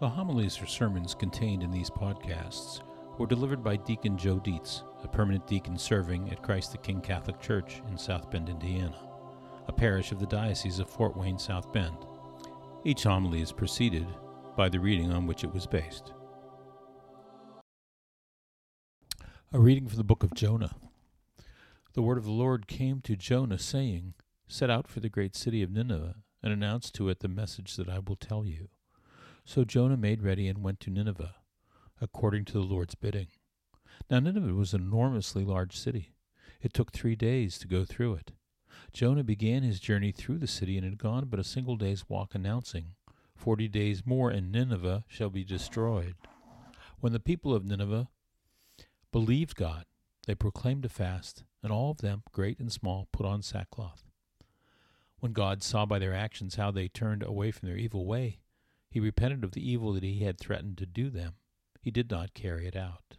The homilies or sermons contained in these podcasts were delivered by Deacon Joe Dietz, a permanent deacon serving at Christ the King Catholic Church in South Bend, Indiana, a parish of the Diocese of Fort Wayne, South Bend. Each homily is preceded by the reading on which it was based. A reading from the book of Jonah. The word of the Lord came to Jonah, saying, Set out for the great city of Nineveh, and announce to it the message that I will tell you. So Jonah made ready and went to Nineveh, according to the Lord's bidding. Now Nineveh was an enormously large city. It took three days to go through it. Jonah began his journey through the city and had gone but a single day's walk, announcing, Forty days more, and Nineveh shall be destroyed. When the people of Nineveh believed God, they proclaimed a fast, and all of them, great and small, put on sackcloth. When God saw by their actions how they turned away from their evil way, he repented of the evil that he had threatened to do them. He did not carry it out.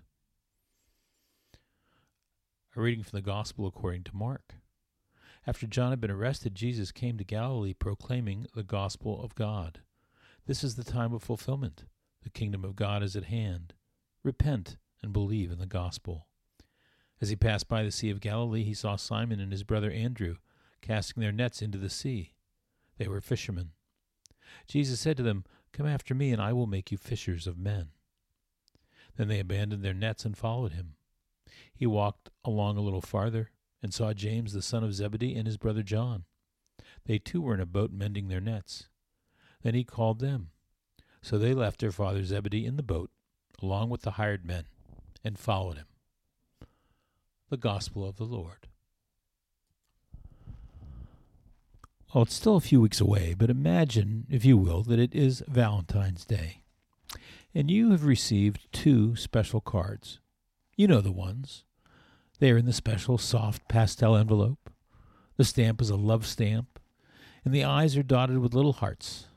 A reading from the Gospel according to Mark. After John had been arrested, Jesus came to Galilee proclaiming the gospel of God. This is the time of fulfillment. The kingdom of God is at hand. Repent and believe in the gospel. As he passed by the Sea of Galilee, he saw Simon and his brother Andrew casting their nets into the sea. They were fishermen. Jesus said to them, Come after me, and I will make you fishers of men. Then they abandoned their nets and followed him. He walked along a little farther and saw James the son of Zebedee and his brother John. They too were in a boat mending their nets. Then he called them. So they left their father Zebedee in the boat, along with the hired men, and followed him. The Gospel of the Lord. Well, it's still a few weeks away, but imagine, if you will, that it is Valentine's Day. And you have received two special cards. You know the ones. They are in the special soft pastel envelope. The stamp is a love stamp, and the eyes are dotted with little hearts.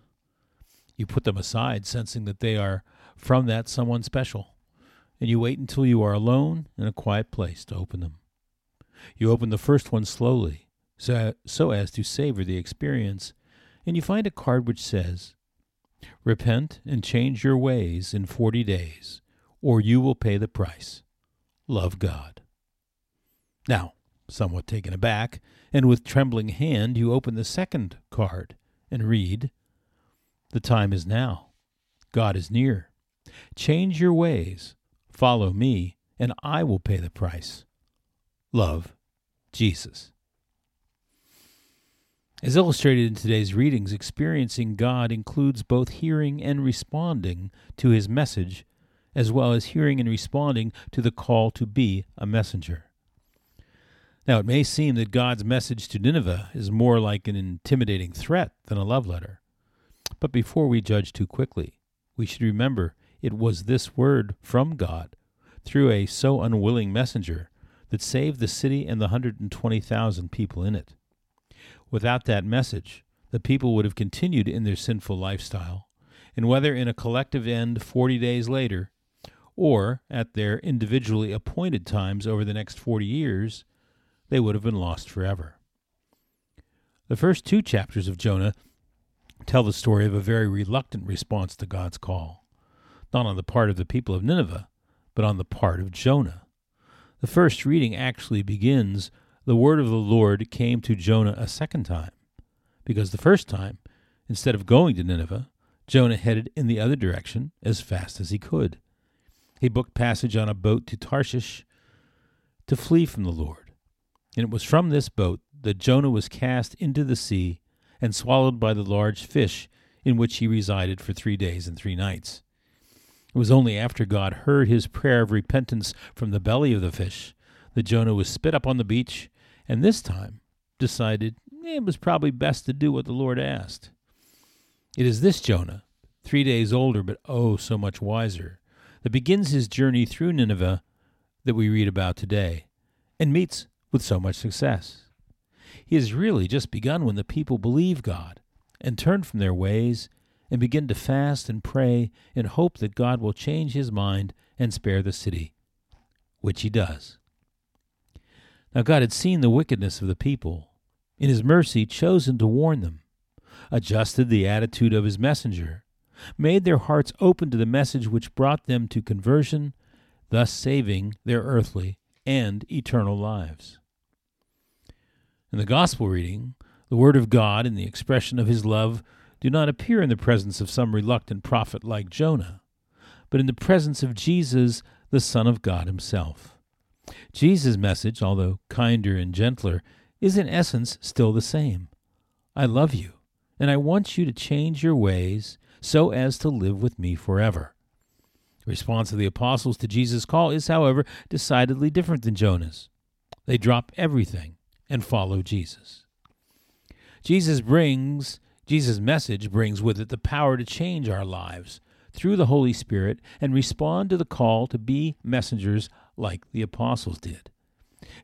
You put them aside, sensing that they are from that someone special, and you wait until you are alone in a quiet place to open them. You open the first one slowly so, so as to savor the experience, and you find a card which says, Repent and change your ways in forty days, or you will pay the price. Love God. Now, somewhat taken aback, and with trembling hand, you open the second card and read, The time is now. God is near. Change your ways. Follow me, and I will pay the price. Love Jesus. As illustrated in today's readings, experiencing God includes both hearing and responding to his message, as well as hearing and responding to the call to be a messenger. Now, it may seem that God's message to Nineveh is more like an intimidating threat than a love letter. But before we judge too quickly, we should remember it was this word from God, through a so unwilling messenger, that saved the city and the 120,000 people in it. Without that message, the people would have continued in their sinful lifestyle, and whether in a collective end 40 days later, or at their individually appointed times over the next 40 years, they would have been lost forever. The first two chapters of Jonah tell the story of a very reluctant response to God's call, not on the part of the people of Nineveh, but on the part of Jonah. The first reading actually begins the word of the Lord came to Jonah a second time, because the first time, instead of going to Nineveh, Jonah headed in the other direction as fast as he could. He booked passage on a boat to Tarshish to flee from the Lord. And it was from this boat that Jonah was cast into the sea and swallowed by the large fish in which he resided for three days and three nights. It was only after God heard his prayer of repentance from the belly of the fish that Jonah was spit up on the beach and this time decided it was probably best to do what the Lord asked. It is this Jonah, three days older but oh so much wiser, that begins his journey through Nineveh that we read about today, and meets with so much success. He has really just begun when the people believe God and turn from their ways and begin to fast and pray in hope that God will change his mind and spare the city, which he does. Now God had seen the wickedness of the people, in his mercy chosen to warn them, adjusted the attitude of his messenger, made their hearts open to the message which brought them to conversion, thus saving their earthly and eternal lives. In the Gospel reading, the Word of God and the expression of His love do not appear in the presence of some reluctant prophet like Jonah, but in the presence of Jesus, the Son of God Himself. Jesus' message, although kinder and gentler, is in essence still the same. I love you, and I want you to change your ways so as to live with me forever. The response of the apostles to Jesus' call is, however, decidedly different than Jonah's. They drop everything and follow Jesus. Jesus brings Jesus' message brings with it the power to change our lives through the Holy Spirit and respond to the call to be messengers like the apostles did.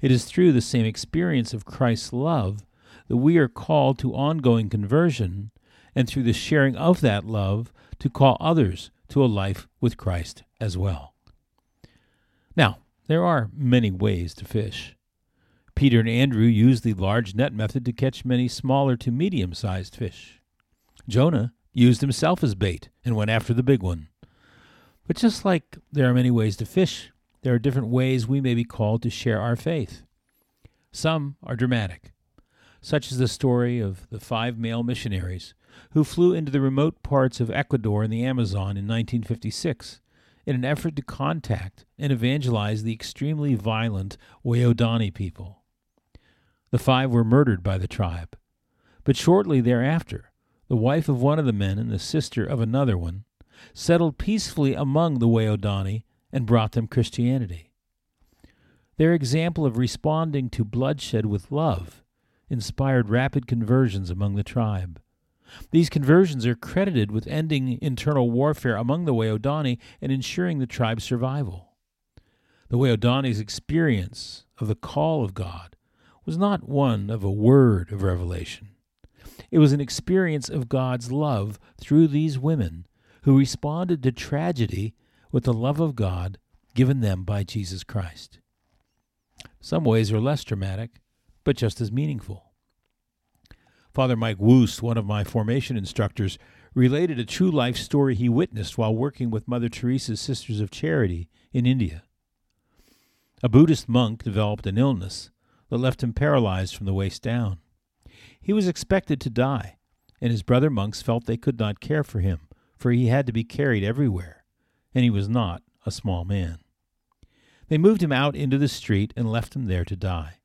It is through the same experience of Christ's love that we are called to ongoing conversion and through the sharing of that love to call others to a life with Christ as well. Now, there are many ways to fish. Peter and Andrew used the large net method to catch many smaller to medium sized fish. Jonah used himself as bait and went after the big one. But just like there are many ways to fish, there are different ways we may be called to share our faith. Some are dramatic, such as the story of the five male missionaries who flew into the remote parts of Ecuador and the Amazon in 1956 in an effort to contact and evangelize the extremely violent Waodani people. The five were murdered by the tribe, but shortly thereafter, the wife of one of the men and the sister of another one settled peacefully among the Waodani and brought them Christianity. Their example of responding to bloodshed with love inspired rapid conversions among the tribe. These conversions are credited with ending internal warfare among the Waodani and ensuring the tribe's survival. The Waodani's experience of the call of God was not one of a word of revelation. It was an experience of God's love through these women who responded to tragedy with the love of God given them by Jesus Christ. Some ways are less dramatic, but just as meaningful. Father Mike Woost, one of my formation instructors, related a true life story he witnessed while working with Mother Teresa's Sisters of Charity in India. A Buddhist monk developed an illness that left him paralyzed from the waist down. He was expected to die, and his brother monks felt they could not care for him, for he had to be carried everywhere, and he was not a small man. They moved him out into the street and left him there to die.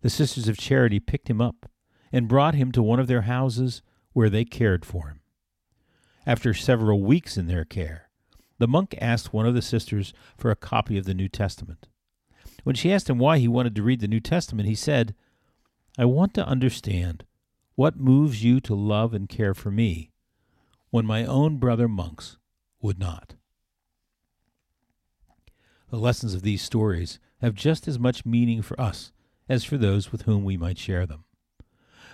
The Sisters of Charity picked him up and brought him to one of their houses where they cared for him. After several weeks in their care, the monk asked one of the sisters for a copy of the New Testament. When she asked him why he wanted to read the New Testament, he said, I want to understand what moves you to love and care for me when my own brother monks would not. The lessons of these stories have just as much meaning for us as for those with whom we might share them.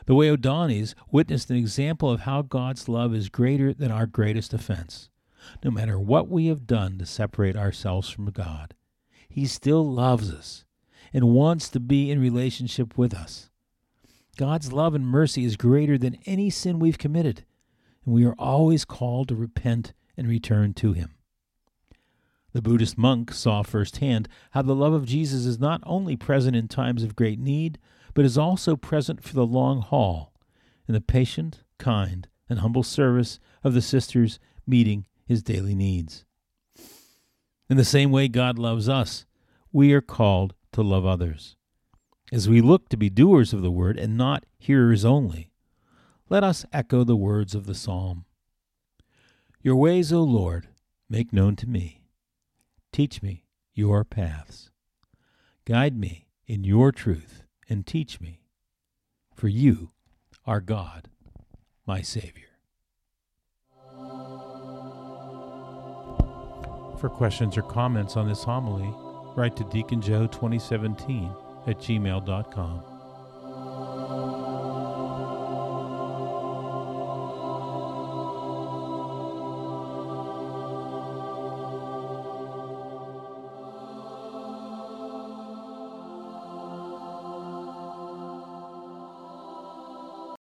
The way Waodanis witnessed an example of how God's love is greater than our greatest offense. No matter what we have done to separate ourselves from God, He still loves us and wants to be in relationship with us. God's love and mercy is greater than any sin we've committed, and we are always called to repent and return to Him. The Buddhist monk saw firsthand how the love of Jesus is not only present in times of great need, but is also present for the long haul in the patient, kind, and humble service of the sisters meeting his daily needs. In the same way God loves us, we are called to love others. As we look to be doers of the word and not hearers only, let us echo the words of the psalm Your ways, O Lord, make known to me. Teach me your paths. Guide me in your truth and teach me, for you are God, my Savior. For questions or comments on this homily, write to Deacon Joe 2017 at gmail.com.